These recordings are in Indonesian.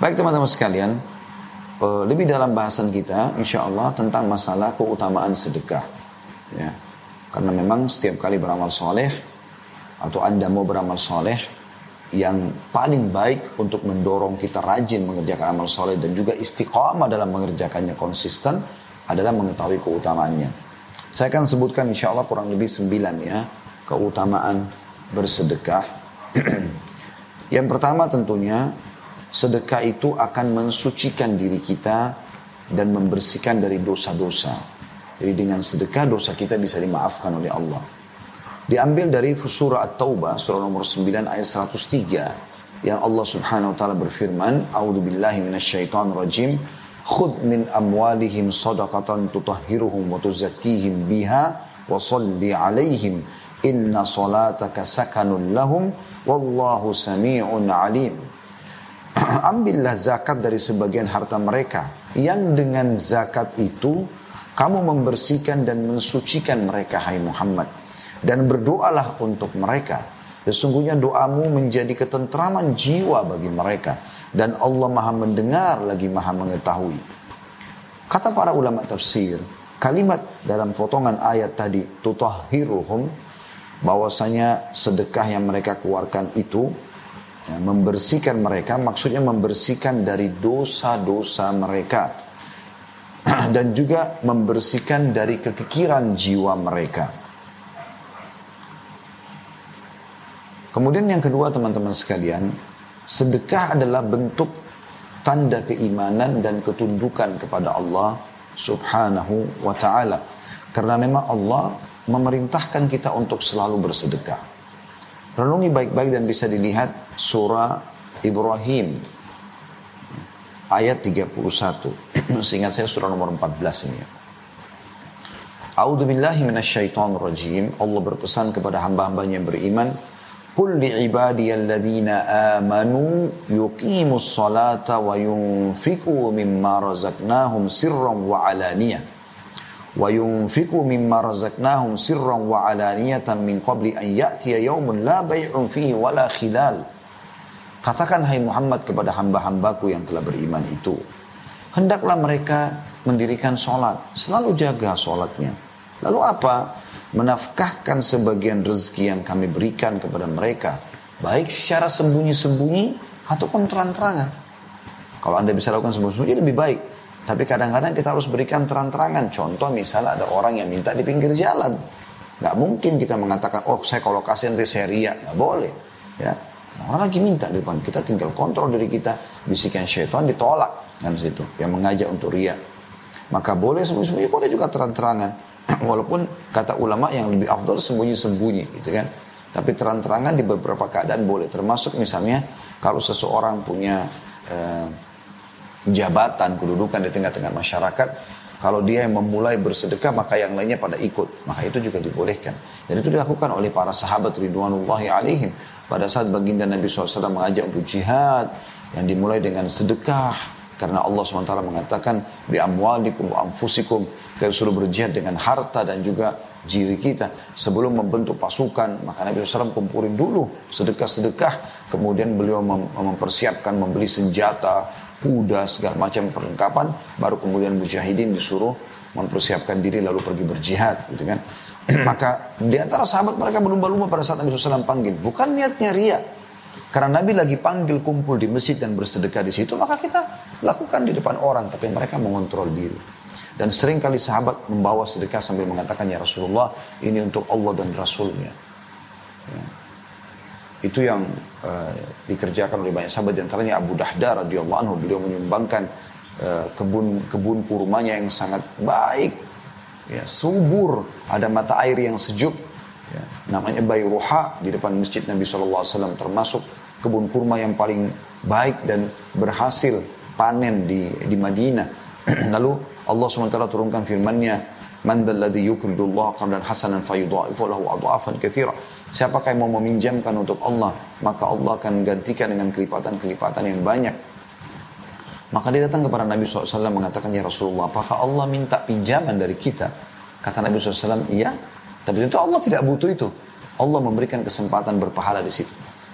Baik teman-teman sekalian, eh, lebih dalam bahasan kita, insya Allah tentang masalah keutamaan sedekah. Ya. Karena memang setiap kali beramal soleh, atau anda mau beramal soleh, yang paling baik untuk mendorong kita rajin mengerjakan amal soleh dan juga istiqamah dalam mengerjakannya konsisten adalah mengetahui keutamaannya. Saya akan sebutkan insya Allah kurang lebih sembilan ya keutamaan bersedekah. yang pertama tentunya sedekah itu akan mensucikan diri kita dan membersihkan dari dosa-dosa. Jadi dengan sedekah dosa kita bisa dimaafkan oleh Allah. Diambil dari surah At-Taubah, surah nomor 9 ayat 103 yang Allah Subhanahu wa taala berfirman, "A'udzu billahi minasyaitonir rajim. Khudh min amwalihim shadaqatan tutahhiruhum wa tuzakkihim biha wa shalli 'alaihim. Inna salataka sakanun lahum wallahu samii'un 'alim." ambillah zakat dari sebagian harta mereka yang dengan zakat itu kamu membersihkan dan mensucikan mereka hai Muhammad. Dan berdoalah untuk mereka. Sesungguhnya doamu menjadi ketentraman jiwa bagi mereka. Dan Allah maha mendengar lagi maha mengetahui. Kata para ulama tafsir kalimat dalam potongan ayat tadi tutahhiruhum bahwasanya sedekah yang mereka keluarkan itu ya, membersihkan mereka maksudnya membersihkan dari dosa-dosa mereka dan juga membersihkan dari kekikiran jiwa mereka. Kemudian yang kedua teman-teman sekalian, sedekah adalah bentuk tanda keimanan dan ketundukan kepada Allah Subhanahu wa taala. Karena memang Allah memerintahkan kita untuk selalu bersedekah. Renungi baik-baik dan bisa dilihat surah Ibrahim ayat 31. Seingat saya surah nomor 14 ini. A'udzu billahi minasyaitonir rajim. Allah berpesan kepada hamba-hambanya yang beriman, "Qul li ibadiyalladzina amanu yuqimus salata wa yunfiqu mimma razaqnahum sirran wa alaniyah." wa yunfiqu mimma razaqnahum sirran wa alaniyatan min qabli an ya'tiya yaumun la bai'un fihi wa la khilal. Katakan hai Muhammad kepada hamba-hambaku yang telah beriman itu. Hendaklah mereka mendirikan sholat. Selalu jaga sholatnya. Lalu apa? Menafkahkan sebagian rezeki yang kami berikan kepada mereka. Baik secara sembunyi-sembunyi ataupun terang-terangan. Kalau Anda bisa lakukan sembunyi-sembunyi lebih baik. Tapi kadang-kadang kita harus berikan terang-terangan. Contoh misalnya ada orang yang minta di pinggir jalan. Gak mungkin kita mengatakan, oh saya kalau kasih nanti saya riak. Gak boleh. Ya. Orang lagi minta di depan. Kita tinggal kontrol diri kita. Bisikan syaitan ditolak. Kan situ. Yang mengajak untuk riak. Maka boleh sembunyi-sembunyi, boleh juga terang-terangan. Walaupun kata ulama yang lebih afdol sembunyi-sembunyi gitu kan. Tapi terang-terangan di beberapa keadaan boleh. Termasuk misalnya kalau seseorang punya... Eh, jabatan, kedudukan di tengah-tengah masyarakat, kalau dia yang memulai bersedekah maka yang lainnya pada ikut. Maka itu juga dibolehkan. Dan itu dilakukan oleh para sahabat ridwanullahi alaihim. Pada saat baginda Nabi SAW mengajak untuk jihad yang dimulai dengan sedekah. Karena Allah SWT mengatakan bi amwalikum wa anfusikum. Kita suruh berjihad dengan harta dan juga diri kita. Sebelum membentuk pasukan maka Nabi SAW kumpulin dulu sedekah-sedekah. Kemudian beliau mempersiapkan membeli senjata, kuda, segala macam perlengkapan, baru kemudian mujahidin disuruh mempersiapkan diri lalu pergi berjihad, gitu kan. Maka di antara sahabat mereka berlumba-lumba pada saat Nabi SAW panggil. Bukan niatnya ria. Karena Nabi lagi panggil kumpul di masjid dan bersedekah di situ, maka kita lakukan di depan orang, tapi mereka mengontrol diri. Dan sering kali sahabat membawa sedekah sambil mengatakan, Ya Rasulullah, ini untuk Allah dan Rasulnya. Ya. Itu yang uh, dikerjakan oleh banyak sahabat di antaranya Abu Dahda radhiyallahu anhu. Beliau menyumbangkan uh, kebun kebun kurmanya yang sangat baik. Ya subur. Ada mata air yang sejuk. Ya, namanya Bayruha di depan masjid Nabi SAW termasuk kebun kurma yang paling baik dan berhasil panen di di Madinah. Lalu Allah SWT turunkan firman-Nya Man dalladhi yukridullah qardan hasanan fayudha'ifu lahu adha'afan katsira. Siapakah yang mau meminjamkan untuk Allah, maka Allah akan gantikan dengan kelipatan-kelipatan yang banyak. Maka dia datang kepada Nabi SAW mengatakan, Ya Rasulullah, apakah Allah minta pinjaman dari kita? Kata Nabi SAW, iya. Tapi itu Allah tidak butuh itu. Allah memberikan kesempatan berpahala di situ.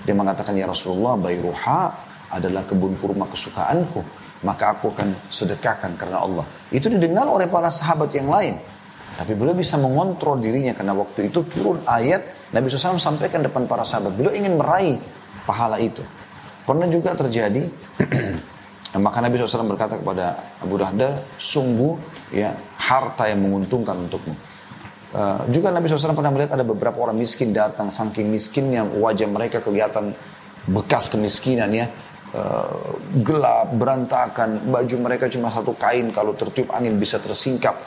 Dia mengatakan, Ya Rasulullah, bayruha adalah kebun kurma kesukaanku, maka aku akan sedekahkan karena Allah. Itu didengar oleh para sahabat yang lain. Tapi beliau bisa mengontrol dirinya karena waktu itu turun ayat Nabi SAW sampaikan depan para sahabat. Beliau ingin meraih pahala itu. Pernah juga terjadi maka Nabi SAW berkata kepada Abu Dahda, sungguh ya harta yang menguntungkan untukmu. Uh, juga Nabi SAW pernah melihat ada beberapa orang miskin datang, saking miskinnya wajah mereka kelihatan bekas kemiskinan ya. Uh, gelap, berantakan, baju mereka cuma satu kain, kalau tertiup angin bisa tersingkap.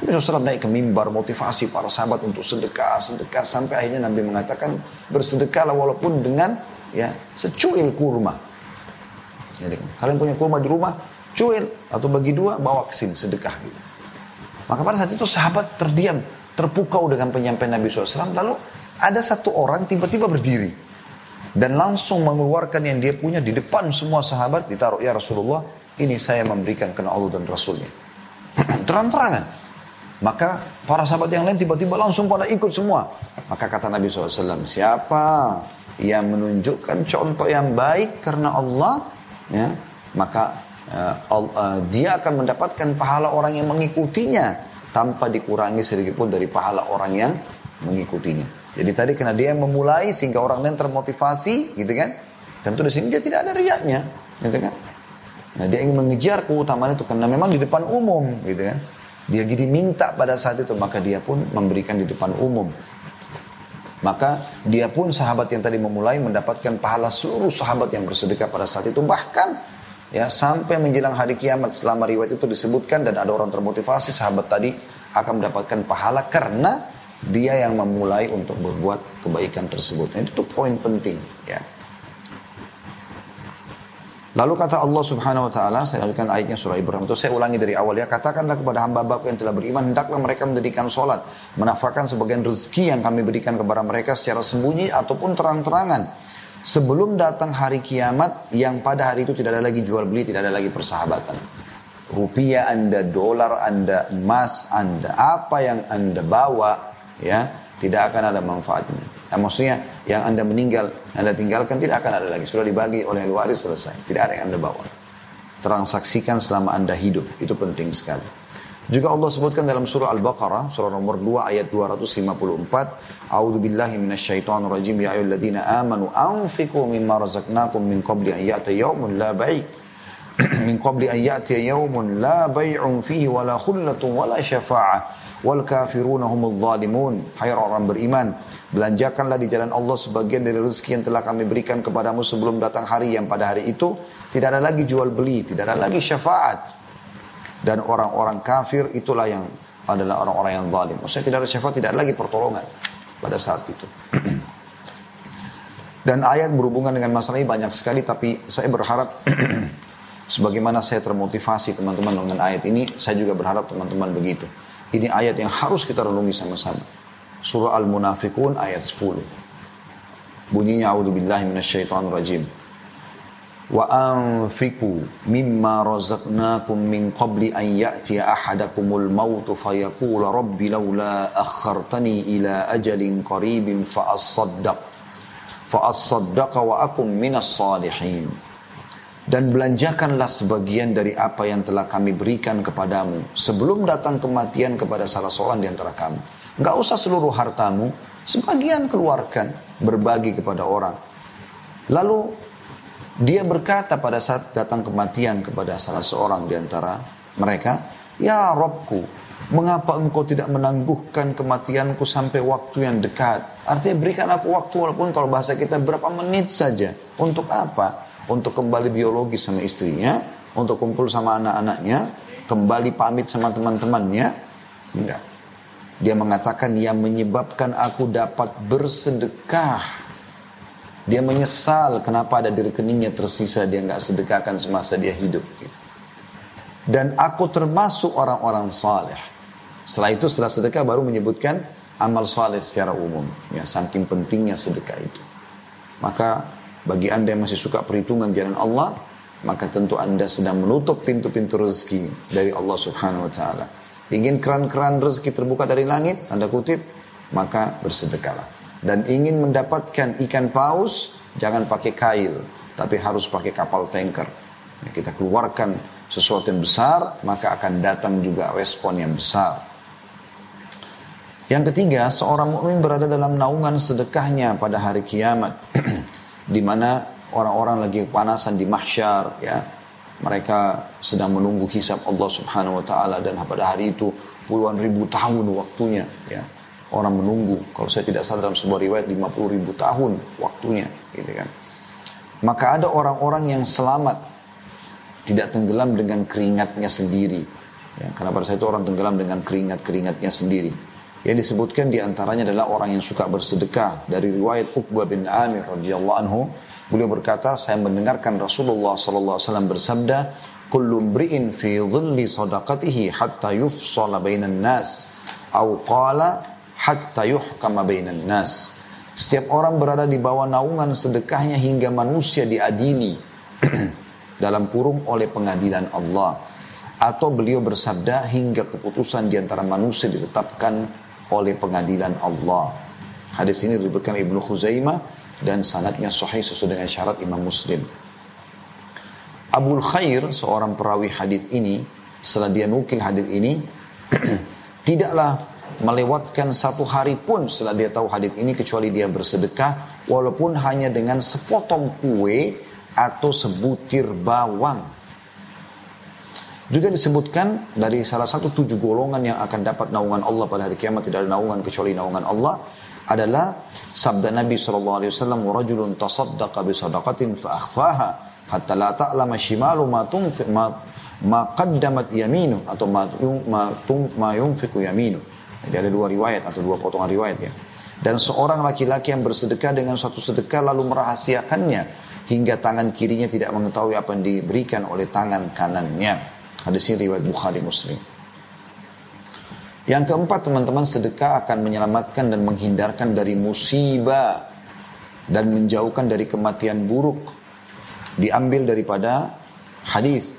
Nabi SAW naik ke mimbar motivasi para sahabat untuk sedekah, sedekah sampai akhirnya Nabi mengatakan bersedekahlah walaupun dengan ya secuil kurma. Jadi, kalian punya kurma di rumah, cuil atau bagi dua, bawa ke sini sedekah gitu. Maka pada saat itu sahabat terdiam, terpukau dengan penyampaian Nabi SAW. Lalu ada satu orang tiba-tiba berdiri dan langsung mengeluarkan yang dia punya di depan semua sahabat ditaruh ya Rasulullah ini saya memberikan karena Allah dan Rasulnya terang-terangan maka para sahabat yang lain tiba-tiba langsung pada ikut semua maka kata Nabi SAW siapa yang menunjukkan contoh yang baik karena Allah ya, maka uh, uh, dia akan mendapatkan pahala orang yang mengikutinya tanpa dikurangi sedikit pun dari pahala orang yang mengikutinya. Jadi tadi karena dia yang memulai sehingga orang lain termotivasi, gitu kan? Tentu di sini dia tidak ada riaknya, gitu kan? Nah dia ingin mengejar keutamaan itu karena memang di depan umum, gitu kan? Dia jadi minta pada saat itu maka dia pun memberikan di depan umum. Maka dia pun sahabat yang tadi memulai mendapatkan pahala seluruh sahabat yang bersedekah pada saat itu. Bahkan ya sampai menjelang hari kiamat selama riwayat itu disebutkan dan ada orang termotivasi sahabat tadi akan mendapatkan pahala karena dia yang memulai untuk berbuat kebaikan tersebut. Nah, itu poin penting ya. Lalu kata Allah subhanahu wa ta'ala, saya lanjutkan ayatnya surah Ibrahim itu, saya ulangi dari awal ya, katakanlah kepada hamba-hambaku yang telah beriman, hendaklah mereka mendirikan sholat, menafkahkan sebagian rezeki yang kami berikan kepada mereka secara sembunyi ataupun terang-terangan. Sebelum datang hari kiamat, yang pada hari itu tidak ada lagi jual beli, tidak ada lagi persahabatan. Rupiah anda, dolar anda, emas anda, apa yang anda bawa, ya, tidak akan ada manfaatnya. Nah, maksudnya yang Anda meninggal, Anda tinggalkan tidak akan ada lagi. Sudah dibagi oleh waris selesai. Tidak ada yang Anda bawa. Transaksikan selama Anda hidup. Itu penting sekali. Juga Allah sebutkan dalam surah Al-Baqarah, surah nomor 2 ayat 254. A'udhu billahi minasyaitan rajim. Ya ayulladzina amanu anfiku mimma razaqnakum min qabli an ya'ta yawmun la bai' min qabli an ya'ti yawmun la bai'un fihi wala khullatun wala syafa'ah wal kafiruna humul zalimun. Hai orang beriman, belanjakanlah di jalan Allah sebagian dari rezeki yang telah kami berikan kepadamu sebelum datang hari yang pada hari itu tidak ada lagi jual beli, tidak ada lagi syafaat. Dan orang-orang kafir itulah yang adalah orang-orang yang zalim. Maksudnya tidak ada syafaat, tidak ada lagi pertolongan pada saat itu. Dan ayat berhubungan dengan masalah ini banyak sekali, tapi saya berharap sebagaimana saya termotivasi teman-teman dengan ayat ini, saya juga berharap teman-teman begitu. Ini ayat yang harus kita renungi sama-sama. Surah Al-Munafikun ayat 10. Bunyinya A'udzubillahi minasyaitonir rajim. Wa anfiku mimma razaqnakum min qabli an ya'tiya ahadakumul maut fayaqula rabbi laula akhartani ila ajalin qaribin fa asaddaq fa asaddaqa wa akum minas salihin dan belanjakanlah sebagian dari apa yang telah kami berikan kepadamu sebelum datang kematian kepada salah seorang di antara kamu. Enggak usah seluruh hartamu, sebagian keluarkan, berbagi kepada orang. Lalu dia berkata pada saat datang kematian kepada salah seorang di antara mereka, Ya Robku, mengapa engkau tidak menangguhkan kematianku sampai waktu yang dekat? Artinya berikan aku waktu walaupun kalau bahasa kita berapa menit saja. Untuk apa? Untuk kembali biologi sama istrinya, untuk kumpul sama anak-anaknya, kembali pamit sama teman-temannya. Enggak. Dia mengatakan yang menyebabkan aku dapat bersedekah. Dia menyesal kenapa ada di rekeningnya tersisa dia nggak sedekahkan semasa dia hidup. Dan aku termasuk orang-orang saleh. Setelah itu setelah sedekah baru menyebutkan amal saleh secara umum. Ya, saking pentingnya sedekah itu. Maka bagi anda yang masih suka perhitungan jalan Allah, maka tentu anda sedang menutup pintu-pintu rezeki dari Allah subhanahu wa ta'ala. Ingin keran-keran rezeki terbuka dari langit, anda kutip, maka bersedekahlah. Dan ingin mendapatkan ikan paus, jangan pakai kail, tapi harus pakai kapal tanker. Kita keluarkan sesuatu yang besar, maka akan datang juga respon yang besar. Yang ketiga, seorang mukmin berada dalam naungan sedekahnya pada hari kiamat, di mana orang-orang lagi kepanasan di mahsyar, ya, mereka sedang menunggu hisab Allah Subhanahu Wa Taala dan pada hari itu puluhan ribu tahun waktunya, ya, orang menunggu. Kalau saya tidak salah dalam sebuah riwayat 50 ribu tahun waktunya, gitu kan. Maka ada orang-orang yang selamat tidak tenggelam dengan keringatnya sendiri. Ya, karena pada saat itu orang tenggelam dengan keringat-keringatnya sendiri. Yang disebutkan di antaranya adalah orang yang suka bersedekah. Dari riwayat Uqbah bin Amir radhiyallahu anhu, beliau berkata, saya mendengarkan Rasulullah sallallahu alaihi wasallam bersabda, "Kullu mri'in fi dhilli sadaqatihi hatta yufsala bainan nas." Au qala hatta yuhkama bainan nas. Setiap orang berada di bawah naungan sedekahnya hingga manusia diadili. dalam kurung oleh pengadilan Allah. Atau beliau bersabda hingga keputusan di antara manusia ditetapkan oleh pengadilan Allah. Hadis ini diberikan Ibnu Khuzaimah dan sanadnya sahih sesuai dengan syarat Imam Muslim. Abul Khair, seorang perawi hadis ini, setelah dia nukil hadis ini, tidaklah melewatkan satu hari pun setelah dia tahu hadis ini kecuali dia bersedekah walaupun hanya dengan sepotong kue atau sebutir bawang. Juga disebutkan dari salah satu tujuh golongan yang akan dapat naungan Allah pada hari kiamat tidak ada naungan kecuali naungan Allah adalah sabda Nabi sallallahu alaihi wasallam rajulun tasaddaqa bi sadaqatin fa akhfaha hatta la ta'lama shimalu ma tunfi ma ma qaddamat yaminu atau ma ma, ma yunfiqu yaminu. Jadi ada dua riwayat atau dua potongan riwayat ya. Dan seorang laki-laki yang bersedekah dengan suatu sedekah lalu merahasiakannya hingga tangan kirinya tidak mengetahui apa yang diberikan oleh tangan kanannya. Hadis ini riwayat Bukhari Muslim. Yang keempat teman-teman sedekah akan menyelamatkan dan menghindarkan dari musibah dan menjauhkan dari kematian buruk. Diambil daripada hadis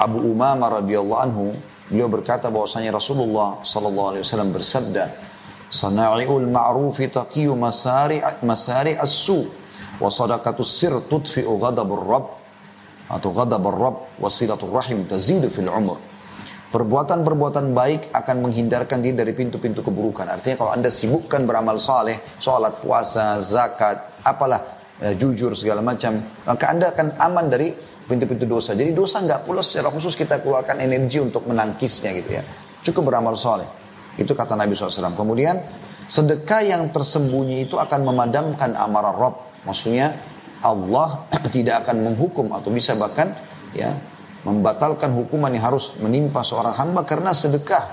Abu Umamah radhiyallahu anhu beliau berkata bahwasanya Rasulullah sallallahu alaihi wasallam bersabda Sana'iul ma'rufi taqiyu masari masari as-su' wa sadaqatus sir tudfi'u ghadabur rabb atau ghadabur rabb wasilatul rahim tazidu fil umur Perbuatan-perbuatan baik akan menghindarkan diri dari pintu-pintu keburukan. Artinya kalau anda sibukkan beramal saleh, sholat, puasa, zakat, apalah, ya, jujur segala macam, maka anda akan aman dari pintu-pintu dosa. Jadi dosa nggak pula secara khusus kita keluarkan energi untuk menangkisnya gitu ya. Cukup beramal saleh. Itu kata Nabi SAW. Kemudian sedekah yang tersembunyi itu akan memadamkan amarah Rob Maksudnya Allah tidak akan menghukum atau bisa bahkan ya membatalkan hukuman yang harus menimpa seorang hamba karena sedekah.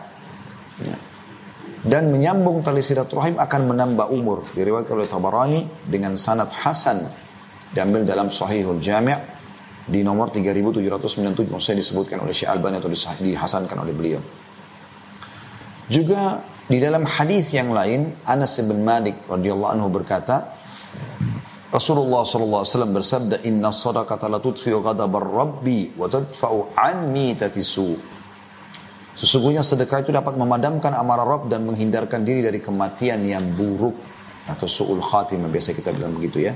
Ya. Dan menyambung tali silaturahim akan menambah umur. Diriwayatkan oleh Tabarani dengan sanad Hasan diambil dalam Sahihul Jami' di nomor 3797 maksudnya disebutkan oleh Syekh Albani atau dihasankan oleh beliau. Juga di dalam hadis yang lain Anas bin Malik radhiyallahu anhu berkata Rasulullah SAW bersabda, Inna sadaqata la tudfi'u ghadabar rabbi wa tadfa'u an mitatisu. Sesungguhnya sedekah itu dapat memadamkan amarah Rabb dan menghindarkan diri dari kematian yang buruk atau su'ul khatimah biasa kita bilang begitu ya.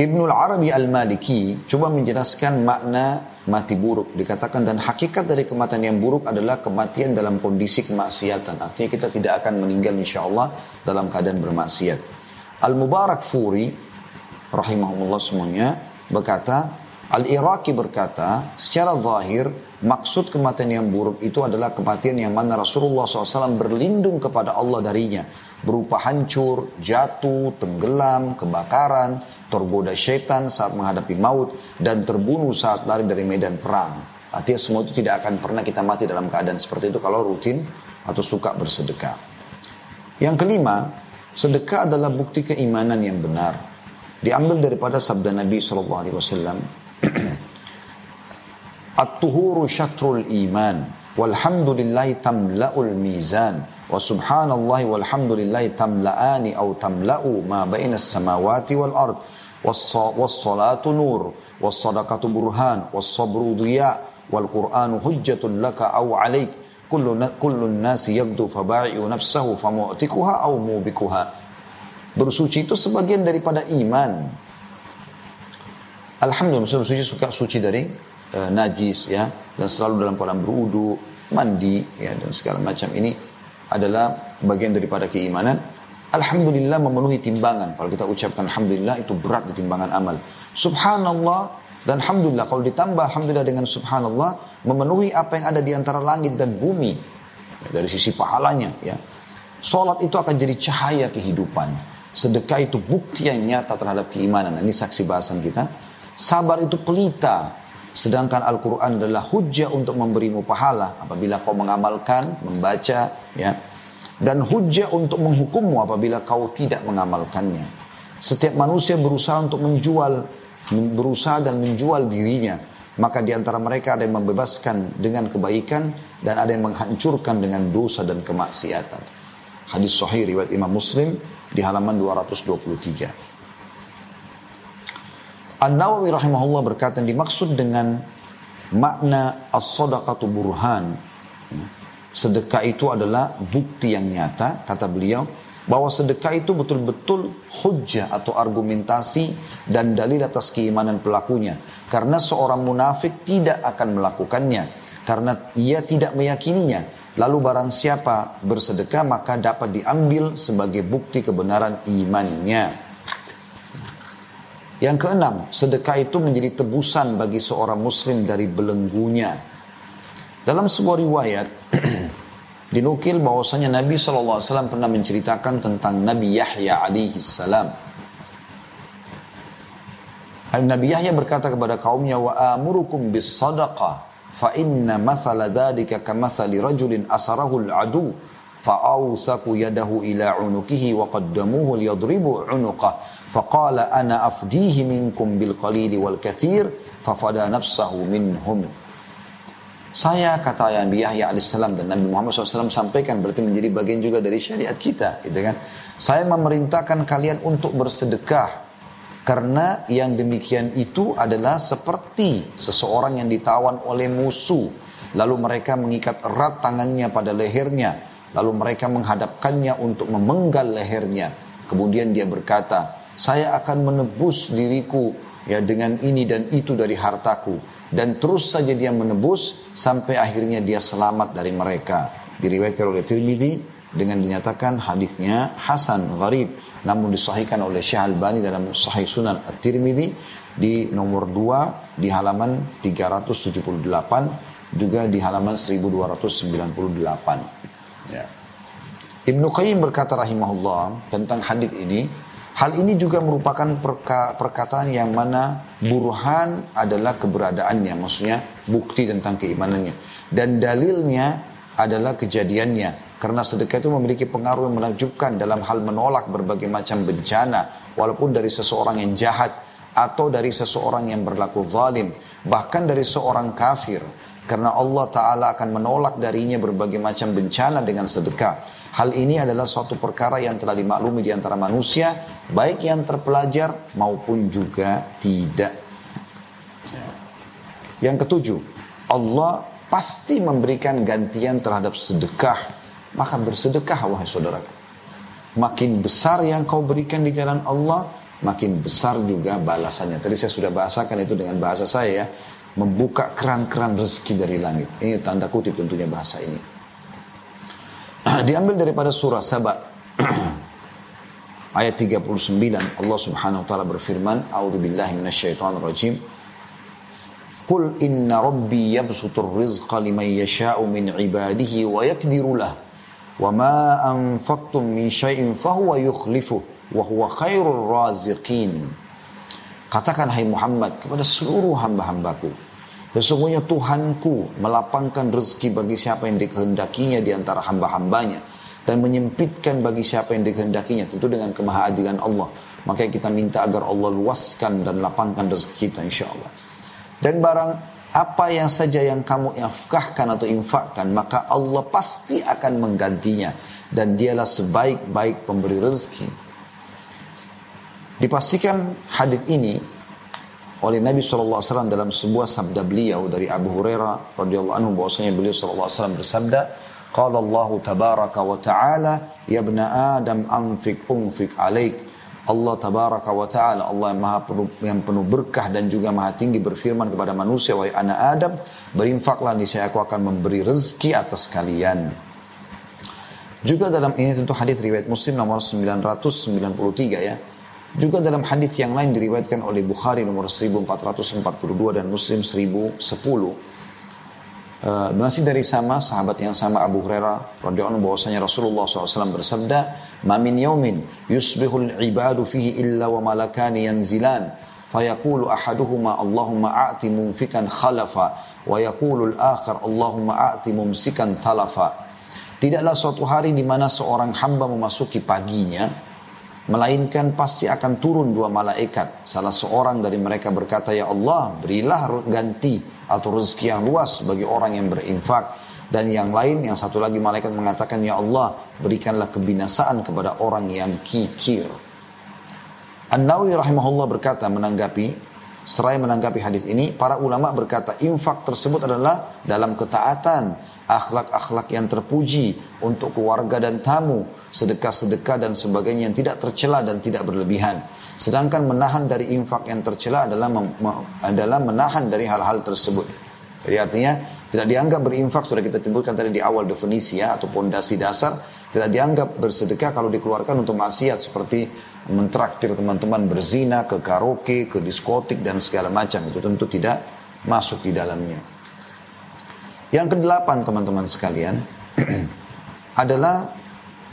Ibnul Arabi Al-Maliki coba menjelaskan makna mati buruk. Dikatakan dan hakikat dari kematian yang buruk adalah kematian dalam kondisi kemaksiatan. Artinya kita tidak akan meninggal insya Allah dalam keadaan bermaksiat. Al Mubarak Furi rahimahullah semuanya berkata Al Iraqi berkata secara zahir maksud kematian yang buruk itu adalah kematian yang mana Rasulullah SAW berlindung kepada Allah darinya. Berupa hancur, jatuh, tenggelam, kebakaran, tergoda syaitan saat menghadapi maut, dan terbunuh saat lari dari medan perang. Artinya semua itu tidak akan pernah kita mati dalam keadaan seperti itu kalau rutin atau suka bersedekah. Yang kelima, sedekah adalah bukti keimanan yang benar. Diambil daripada sabda Nabi SAW. At-tuhuru syatrul iman. Walhamdulillahi tamla'ul mizan. Wa subhanallahi walhamdulillahi tamla'ani au tamla'u ma bainas samawati wal ard wassalatu nur, wassadaqatu burhan, wassabru dhiya, wal Qur'anu hujjatun laka aw alaik. Kullu kullun nasi faba'i'u nafsahu famu'tikuha aw mubikuha. Bersuci itu sebagian daripada iman. Alhamdulillah Muslim suci suka suci dari e, najis ya dan selalu dalam keadaan berudu, mandi ya dan segala macam ini adalah bagian daripada keimanan Alhamdulillah memenuhi timbangan. Kalau kita ucapkan Alhamdulillah itu berat di timbangan amal. Subhanallah dan Alhamdulillah kalau ditambah Alhamdulillah dengan Subhanallah memenuhi apa yang ada di antara langit dan bumi dari sisi pahalanya ya. Salat itu akan jadi cahaya kehidupan. Sedekah itu bukti yang nyata terhadap keimanan. Ini saksi bahasan kita. Sabar itu pelita. Sedangkan Al-Quran adalah hujah untuk memberimu pahala. Apabila kau mengamalkan, membaca, ya. Dan hujah untuk menghukummu apabila kau tidak mengamalkannya. Setiap manusia berusaha untuk menjual, berusaha dan menjual dirinya. Maka di antara mereka ada yang membebaskan dengan kebaikan dan ada yang menghancurkan dengan dosa dan kemaksiatan. Hadis sahih riwayat Imam Muslim di halaman 223. An-Nawawi rahimahullah berkata dimaksud dengan makna as-sadaqatu burhan. Sedekah itu adalah bukti yang nyata, kata beliau, bahwa sedekah itu betul-betul hujah atau argumentasi dan dalil atas keimanan pelakunya. Karena seorang munafik tidak akan melakukannya. Karena ia tidak meyakininya. Lalu barang siapa bersedekah maka dapat diambil sebagai bukti kebenaran imannya. Yang keenam, sedekah itu menjadi tebusan bagi seorang muslim dari belenggunya. Dalam sebuah riwayat, dinukil bahwasanya Nabi SAW pernah menceritakan tentang Nabi Yahya alaihi salam. Nabi Yahya berkata kepada kaumnya, wa amurukum bis sadaqah fa inna mathala dhalika kamathali rajulin asarahu al-adu fa'awthaku yadahu ila unukihi wa qaddamuhu liyadribu unuqah faqala ana afdihi minkum bil qalili wal kathir fafada nafsahu minhum saya kata Nabi Yahya alaihissalam dan Nabi Muhammad SAW sampaikan berarti menjadi bagian juga dari syariat kita, gitu kan? Saya memerintahkan kalian untuk bersedekah karena yang demikian itu adalah seperti seseorang yang ditawan oleh musuh. Lalu mereka mengikat erat tangannya pada lehernya. Lalu mereka menghadapkannya untuk memenggal lehernya. Kemudian dia berkata, saya akan menebus diriku ya dengan ini dan itu dari hartaku. Dan terus saja dia menebus sampai akhirnya dia selamat dari mereka. Diriwayatkan oleh Tirmidzi dengan dinyatakan hadisnya Hasan Gharib namun disahihkan oleh Syekh Albani dalam Sahih Sunan At-Tirmidzi di nomor 2 di halaman 378 juga di halaman 1298 ya. Ibnu Qayyim berkata rahimahullah tentang hadis ini hal ini juga merupakan perka, perkataan yang mana burhan adalah keberadaannya maksudnya bukti tentang keimanannya dan dalilnya adalah kejadiannya karena sedekah itu memiliki pengaruh yang menakjubkan dalam hal menolak berbagai macam bencana. Walaupun dari seseorang yang jahat atau dari seseorang yang berlaku zalim. Bahkan dari seorang kafir. Karena Allah Ta'ala akan menolak darinya berbagai macam bencana dengan sedekah. Hal ini adalah suatu perkara yang telah dimaklumi di antara manusia. Baik yang terpelajar maupun juga tidak. Yang ketujuh. Allah pasti memberikan gantian terhadap sedekah maka bersedekah wahai saudara. Makin besar yang kau berikan di jalan Allah, makin besar juga balasannya. Tadi saya sudah bahasakan itu dengan bahasa saya ya membuka keran-keran rezeki dari langit. Ini tanda kutip tentunya bahasa ini. Diambil daripada surah Saba ayat 39 Allah Subhanahu wa taala berfirman, "A'udzu billahi minasyaitonir rajim." Qul inna rabbi yabsutur rizqa liman yasha'u min ibadihi wa yaqdiru lah. Wa ma anfaqtum min syai'in fahuwa yukhlifu wa huwa khairur raziqin. Katakan hai Muhammad kepada seluruh hamba-hambaku. Sesungguhnya Tuhanku melapangkan rezeki bagi siapa yang dikehendakinya di antara hamba-hambanya. Dan menyempitkan bagi siapa yang dikehendakinya. Tentu dengan kemahaadilan Allah. Maka kita minta agar Allah luaskan dan lapangkan rezeki kita insya Allah. Dan barang apa yang saja yang kamu infakkan atau infakkan maka Allah pasti akan menggantinya dan dialah sebaik-baik pemberi rezeki. Dipastikan hadis ini oleh Nabi SAW dalam sebuah sabda beliau dari Abu Hurairah radhiyallahu anhu bahwasanya beliau SAW bersabda Qala Allah tabaraka wa ta'ala, Ya ibna Adam anfik unfik alaik. Allah tabaraka wa ta'ala, Allah yang, maha penuh, yang penuh berkah dan juga maha tinggi berfirman kepada manusia, Wahai anak Adam, berinfaklah niscaya aku akan memberi rezeki atas kalian. Juga dalam ini tentu hadis riwayat Muslim nomor 993 ya. Juga dalam hadis yang lain diriwayatkan oleh Bukhari nomor 1442 dan Muslim 1010 Uh, masih dari sama sahabat yang sama Abu Hurairah radhiyallahu anhu bahwasanya Rasulullah SAW bersabda, "Ma min yaumin yusbihul ibadu fihi illa wa malakani yanzilan." Ahaduhuma Allahumma a'ti mumfikan khalafa wa yaqulu al-akhar Allahumma a'ti mumsikan talafa. Tidaklah suatu hari di mana seorang hamba memasuki paginya melainkan pasti akan turun dua malaikat. Salah seorang dari mereka berkata, "Ya Allah, berilah ganti atau rezeki yang luas bagi orang yang berinfak dan yang lain yang satu lagi malaikat mengatakan ya Allah berikanlah kebinasaan kepada orang yang kikir An-Nawawi rahimahullah berkata menanggapi seraya menanggapi hadis ini para ulama berkata infak tersebut adalah dalam ketaatan akhlak-akhlak yang terpuji untuk keluarga dan tamu sedekah-sedekah dan sebagainya yang tidak tercela dan tidak berlebihan Sedangkan menahan dari infak yang tercela adalah adalah menahan dari hal-hal tersebut. Jadi artinya tidak dianggap berinfak sudah kita sebutkan tadi di awal definisi ya atau pondasi dasar tidak dianggap bersedekah kalau dikeluarkan untuk maksiat seperti mentraktir teman-teman berzina ke karaoke, ke diskotik dan segala macam itu tentu tidak masuk di dalamnya. Yang kedelapan teman-teman sekalian adalah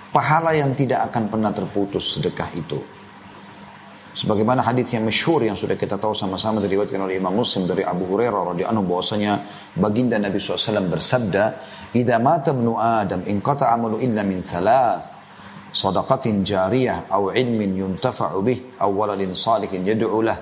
pahala yang tidak akan pernah terputus sedekah itu. Sebagaimana hadis yang masyhur yang sudah kita tahu sama-sama diriwayatkan oleh Imam Muslim dari Abu Hurairah radhiyallahu anhu bahwasanya baginda Nabi SAW bersabda, "Idza mata ibnu Adam in amalu illa min thalath." Sadaqatin jariyah atau ilmin yuntafa'u bih aw waladin salihin yad'u lah.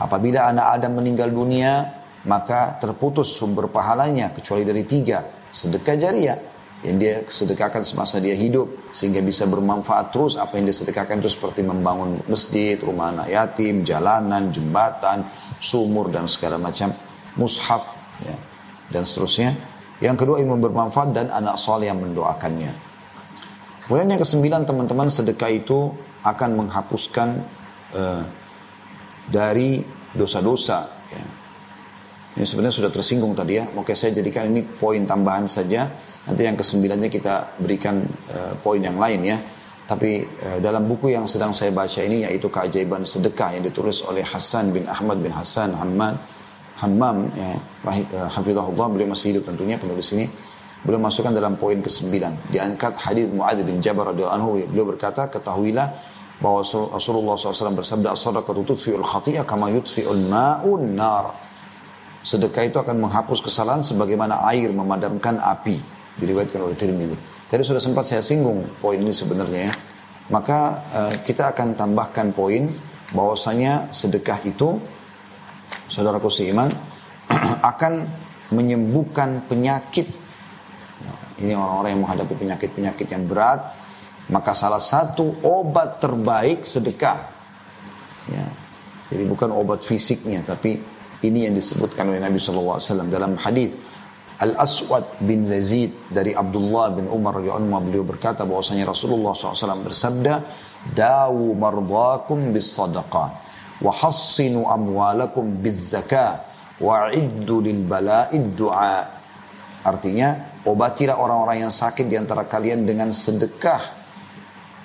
Apabila anak Adam meninggal dunia, maka terputus sumber pahalanya kecuali dari tiga. Sedekah jariah, yang dia sedekahkan semasa dia hidup sehingga bisa bermanfaat terus apa yang dia sedekahkan itu seperti membangun masjid, rumah anak yatim, jalanan, jembatan, sumur dan segala macam mushaf ya, dan seterusnya. Yang kedua ilmu bermanfaat dan anak soleh yang mendoakannya. Kemudian yang kesembilan teman-teman sedekah itu akan menghapuskan uh, dari dosa-dosa. Ya. Ini sebenarnya sudah tersinggung tadi ya. Oke saya jadikan ini poin tambahan saja Nanti yang kesembilannya kita berikan uh, poin yang lain ya. Tapi uh, dalam buku yang sedang saya baca ini yaitu keajaiban sedekah yang ditulis oleh Hasan bin Ahmad bin Hasan Hammad Hammam ya, uh, hafizahullah beliau masih hidup tentunya penulis ini beliau masukkan dalam poin ke-9 diangkat hadis Muadz bin Jabal radhiyallahu anhu beliau berkata ketahuilah bahwa Rasulullah SAW bersabda as-sadaqatu tudfi'ul khati'ah kama yudfi'ul ma'un nar sedekah itu akan menghapus kesalahan sebagaimana air memadamkan api diriwayatkan oleh Tirmidzi. Tadi sudah sempat saya singgung poin ini sebenarnya ya. Maka uh, kita akan tambahkan poin bahwasanya sedekah itu saudaraku seiman akan menyembuhkan penyakit. Ini orang-orang yang menghadapi penyakit-penyakit yang berat, maka salah satu obat terbaik sedekah. Ya. Jadi bukan obat fisiknya, tapi ini yang disebutkan oleh Nabi SAW dalam hadis Al-Aswad bin Yazid dari Abdullah bin Umar radhiyallahu beliau berkata bahwasanya Rasulullah SAW bersabda, "Dawu mardakum bis sadaqah wa hassinu amwalakum biz zakah wa iddu lil bala'id du'a." Artinya, obatilah orang-orang yang sakit di antara kalian dengan sedekah.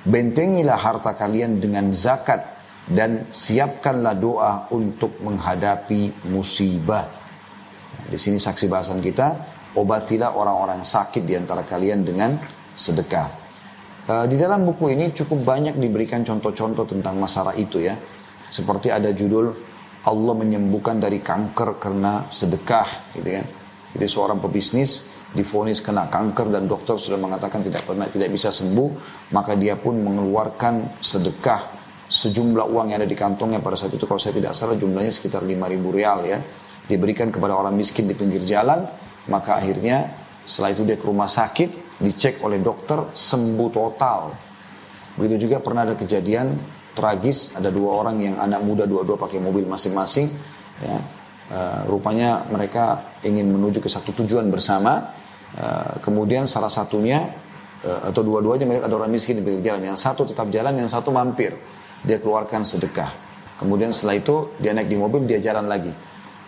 Bentengilah harta kalian dengan zakat dan siapkanlah doa untuk menghadapi musibah. Di sini saksi bahasan kita, obatilah orang-orang sakit di antara kalian dengan sedekah. E, di dalam buku ini cukup banyak diberikan contoh-contoh tentang masalah itu ya. Seperti ada judul Allah menyembuhkan dari kanker karena sedekah gitu kan. Jadi seorang pebisnis difonis kena kanker dan dokter sudah mengatakan tidak pernah tidak bisa sembuh, maka dia pun mengeluarkan sedekah sejumlah uang yang ada di kantongnya pada saat itu kalau saya tidak salah jumlahnya sekitar 5000 rial ya diberikan kepada orang miskin di pinggir jalan, maka akhirnya setelah itu dia ke rumah sakit, dicek oleh dokter, sembuh total. Begitu juga pernah ada kejadian tragis, ada dua orang yang anak muda dua-dua pakai mobil masing-masing, ya, uh, rupanya mereka ingin menuju ke satu tujuan bersama, Uh, kemudian salah satunya uh, atau dua-duanya melihat ada orang miskin di pinggir jalan. Yang satu tetap jalan, yang satu mampir. Dia keluarkan sedekah. Kemudian setelah itu dia naik di mobil, dia jalan lagi.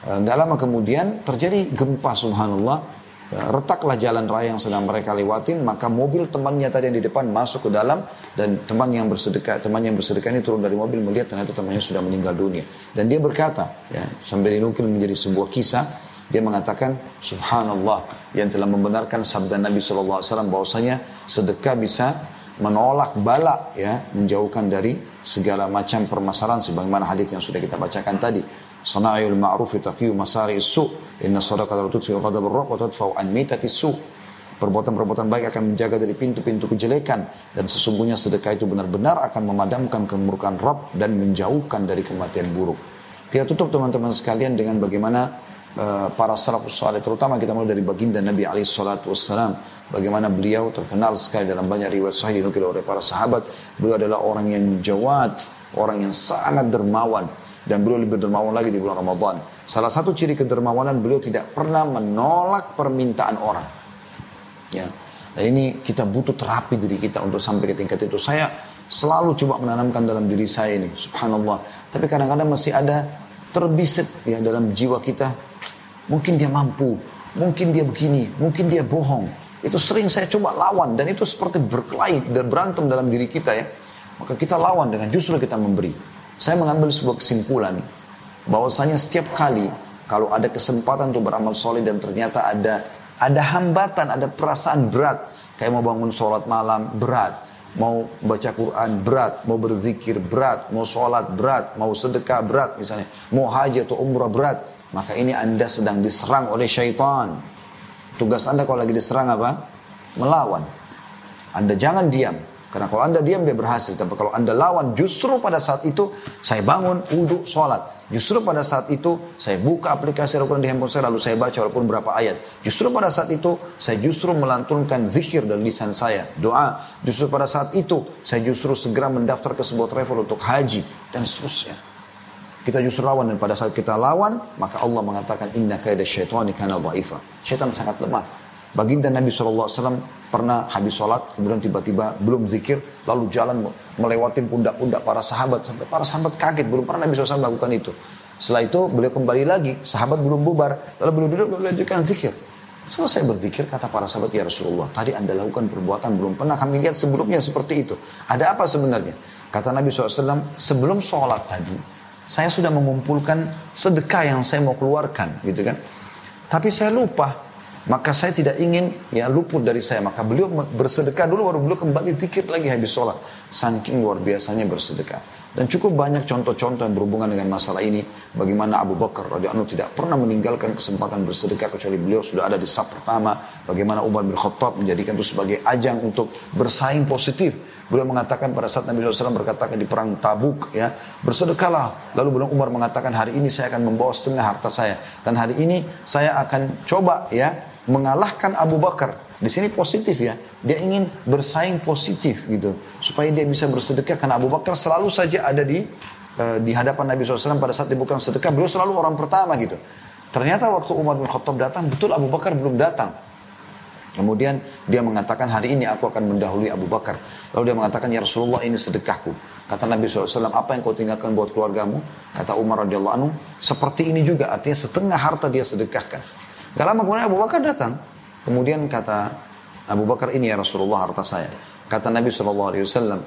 Enggak lama kemudian terjadi gempa subhanallah Ya, retaklah jalan raya yang sedang mereka lewatin, maka mobil temannya tadi yang di depan masuk ke dalam dan teman yang bersedekah, teman yang bersedekah ini turun dari mobil melihat ternyata temannya sudah meninggal dunia. Dan dia berkata, ya, sambil dinukil menjadi sebuah kisah, dia mengatakan, Subhanallah, yang telah membenarkan sabda Nabi SAW bahwasanya sedekah bisa menolak bala, ya, menjauhkan dari segala macam permasalahan sebagaimana hadis yang sudah kita bacakan tadi. Sana'il ma'ruf taqiyu masari su. Inna sadaqata tudfi ghadab ar wa tadfa'u an mitati su. Perbuatan-perbuatan baik akan menjaga dari pintu-pintu kejelekan dan sesungguhnya sedekah itu benar-benar akan memadamkan kemurkaan Rabb dan menjauhkan dari kematian buruk. Kita tutup teman-teman sekalian dengan bagaimana uh, para salafus saleh terutama kita mulai dari baginda Nabi alaihi salatu wassalam bagaimana beliau terkenal sekali dalam banyak riwayat sahih dinukil oleh para sahabat beliau adalah orang yang jawad orang yang sangat dermawan dan beliau lebih dermawan lagi di bulan Ramadan. Salah satu ciri kedermawanan beliau tidak pernah menolak permintaan orang. Ya. Dan ini kita butuh terapi diri kita untuk sampai ke tingkat itu. Saya selalu coba menanamkan dalam diri saya ini, subhanallah. Tapi kadang-kadang masih ada terbisit ya dalam jiwa kita. Mungkin dia mampu, mungkin dia begini, mungkin dia bohong. Itu sering saya coba lawan dan itu seperti berkelahi dan berantem dalam diri kita ya. Maka kita lawan dengan justru kita memberi. Saya mengambil sebuah kesimpulan bahwasanya setiap kali kalau ada kesempatan untuk beramal soleh dan ternyata ada ada hambatan, ada perasaan berat, kayak mau bangun sholat malam berat, mau baca Quran berat, mau berzikir berat, mau sholat berat, mau sedekah berat misalnya, mau haji atau umrah berat, maka ini anda sedang diserang oleh syaitan. Tugas anda kalau lagi diserang apa? Melawan. Anda jangan diam. Karena kalau anda diam dia berhasil. Tapi kalau anda lawan justru pada saat itu saya bangun, wudhu, sholat. Justru pada saat itu saya buka aplikasi Al-Quran di handphone saya lalu saya baca walaupun berapa ayat. Justru pada saat itu saya justru melantunkan zikir dari lisan saya. Doa. Justru pada saat itu saya justru segera mendaftar ke sebuah travel untuk haji. Dan seterusnya. Kita justru lawan dan pada saat kita lawan maka Allah mengatakan inna kaida syaitani kana dha'ifa. Syaitan sangat lemah. Baginda Nabi SAW pernah habis sholat, kemudian tiba-tiba belum zikir, lalu jalan melewati pundak-pundak para sahabat. Sampai para sahabat kaget, belum pernah Nabi SAW melakukan itu. Setelah itu beliau kembali lagi, sahabat belum bubar, lalu beliau duduk, beliau lanjutkan zikir. Selesai berzikir, kata para sahabat, ya Rasulullah, tadi anda lakukan perbuatan, belum pernah kami lihat sebelumnya seperti itu. Ada apa sebenarnya? Kata Nabi SAW, sebelum sholat tadi, saya sudah mengumpulkan sedekah yang saya mau keluarkan, gitu kan. Tapi saya lupa, maka saya tidak ingin ya luput dari saya. Maka beliau bersedekah dulu baru beliau kembali dikit lagi habis sholat. Saking luar biasanya bersedekah. Dan cukup banyak contoh-contoh yang berhubungan dengan masalah ini. Bagaimana Abu Bakar radhiyallahu tidak pernah meninggalkan kesempatan bersedekah kecuali beliau sudah ada di sab pertama. Bagaimana Umar bin Khattab menjadikan itu sebagai ajang untuk bersaing positif. Beliau mengatakan pada saat Nabi SAW berkatakan di perang Tabuk ya bersedekahlah. Lalu beliau Umar mengatakan hari ini saya akan membawa setengah harta saya dan hari ini saya akan coba ya mengalahkan Abu Bakar. Di sini positif ya. Dia ingin bersaing positif gitu. Supaya dia bisa bersedekah. Karena Abu Bakar selalu saja ada di uh, di hadapan Nabi SAW pada saat dia bukan sedekah. Beliau selalu orang pertama gitu. Ternyata waktu Umar bin Khattab datang, betul Abu Bakar belum datang. Kemudian dia mengatakan hari ini aku akan mendahului Abu Bakar. Lalu dia mengatakan ya Rasulullah ini sedekahku. Kata Nabi SAW apa yang kau tinggalkan buat keluargamu? Kata Umar radhiyallahu anhu seperti ini juga artinya setengah harta dia sedekahkan. Gak lama kemudian Abu Bakar datang. Kemudian kata Abu Bakar ini ya Rasulullah harta saya. Kata Nabi SAW,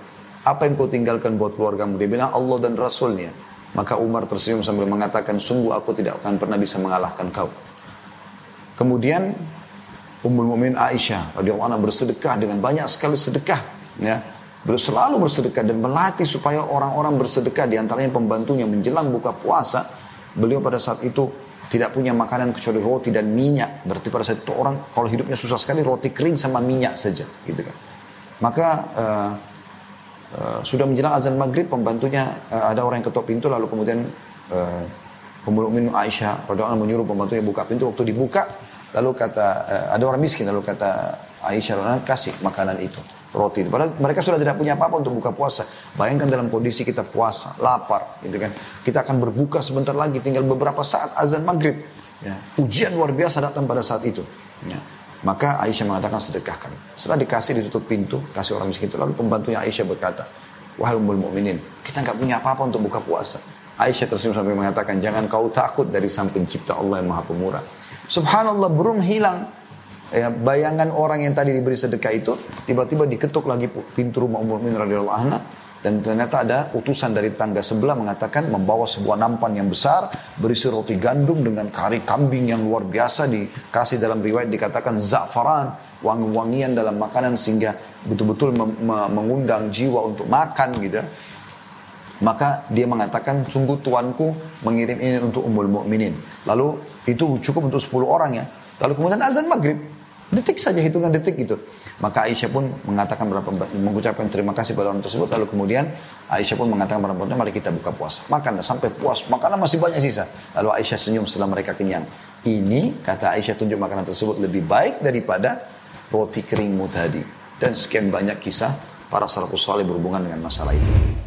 apa yang kau tinggalkan buat keluargamu? Dia bilang Allah dan Rasulnya. Maka Umar tersenyum sambil mengatakan, sungguh aku tidak akan pernah bisa mengalahkan kau. Kemudian Ummul Mumin Aisyah radhiyallahu anha bersedekah dengan banyak sekali sedekah, ya. Selalu bersedekah dan melatih supaya orang-orang bersedekah di antaranya pembantunya menjelang buka puasa. Beliau pada saat itu tidak punya makanan kecuali roti dan minyak. Berarti pada saat itu orang kalau hidupnya susah sekali roti kering sama minyak saja, gitu kan. Maka uh, uh, sudah menjelang azan maghrib pembantunya uh, ada orang yang ketok pintu lalu kemudian uh, pemulung minum Aisyah radhiallahu menyuruh pembantunya buka pintu waktu dibuka lalu kata uh, ada orang miskin lalu kata Aisyah kasih makanan itu roti. Padahal mereka sudah tidak punya apa-apa untuk buka puasa. Bayangkan dalam kondisi kita puasa, lapar, gitu kan. Kita akan berbuka sebentar lagi, tinggal beberapa saat azan maghrib. Ya. Ujian luar biasa datang pada saat itu. Ya. Maka Aisyah mengatakan sedekahkan. Setelah dikasih ditutup pintu, kasih orang miskin itu. Lalu pembantunya Aisyah berkata, Wahai ummul mu'minin, kita nggak punya apa-apa untuk buka puasa. Aisyah tersenyum sampai mengatakan, jangan kau takut dari sang pencipta Allah yang maha pemurah. Subhanallah, belum hilang ya, bayangan orang yang tadi diberi sedekah itu, tiba-tiba diketuk lagi pintu rumah Ummul Mukminin radhiyallahu anha dan ternyata ada utusan dari tangga sebelah mengatakan membawa sebuah nampan yang besar berisi roti gandum dengan kari kambing yang luar biasa dikasih dalam riwayat dikatakan za'faran wangi-wangian dalam makanan sehingga betul-betul mengundang jiwa untuk makan gitu. Maka dia mengatakan sungguh tuanku mengirim ini untuk umul mukminin. Lalu itu cukup untuk 10 orang ya. Lalu kemudian azan maghrib Detik saja hitungan detik gitu. Maka Aisyah pun mengatakan berapa mengucapkan terima kasih pada orang tersebut. Lalu kemudian Aisyah pun mengatakan pada perempuan, mari kita buka puasa. Makan sampai puas. Makanan masih banyak sisa. Lalu Aisyah senyum setelah mereka kenyang. Ini kata Aisyah tunjuk makanan tersebut lebih baik daripada roti keringmu tadi. Dan sekian banyak kisah para salafus salih berhubungan dengan masalah itu.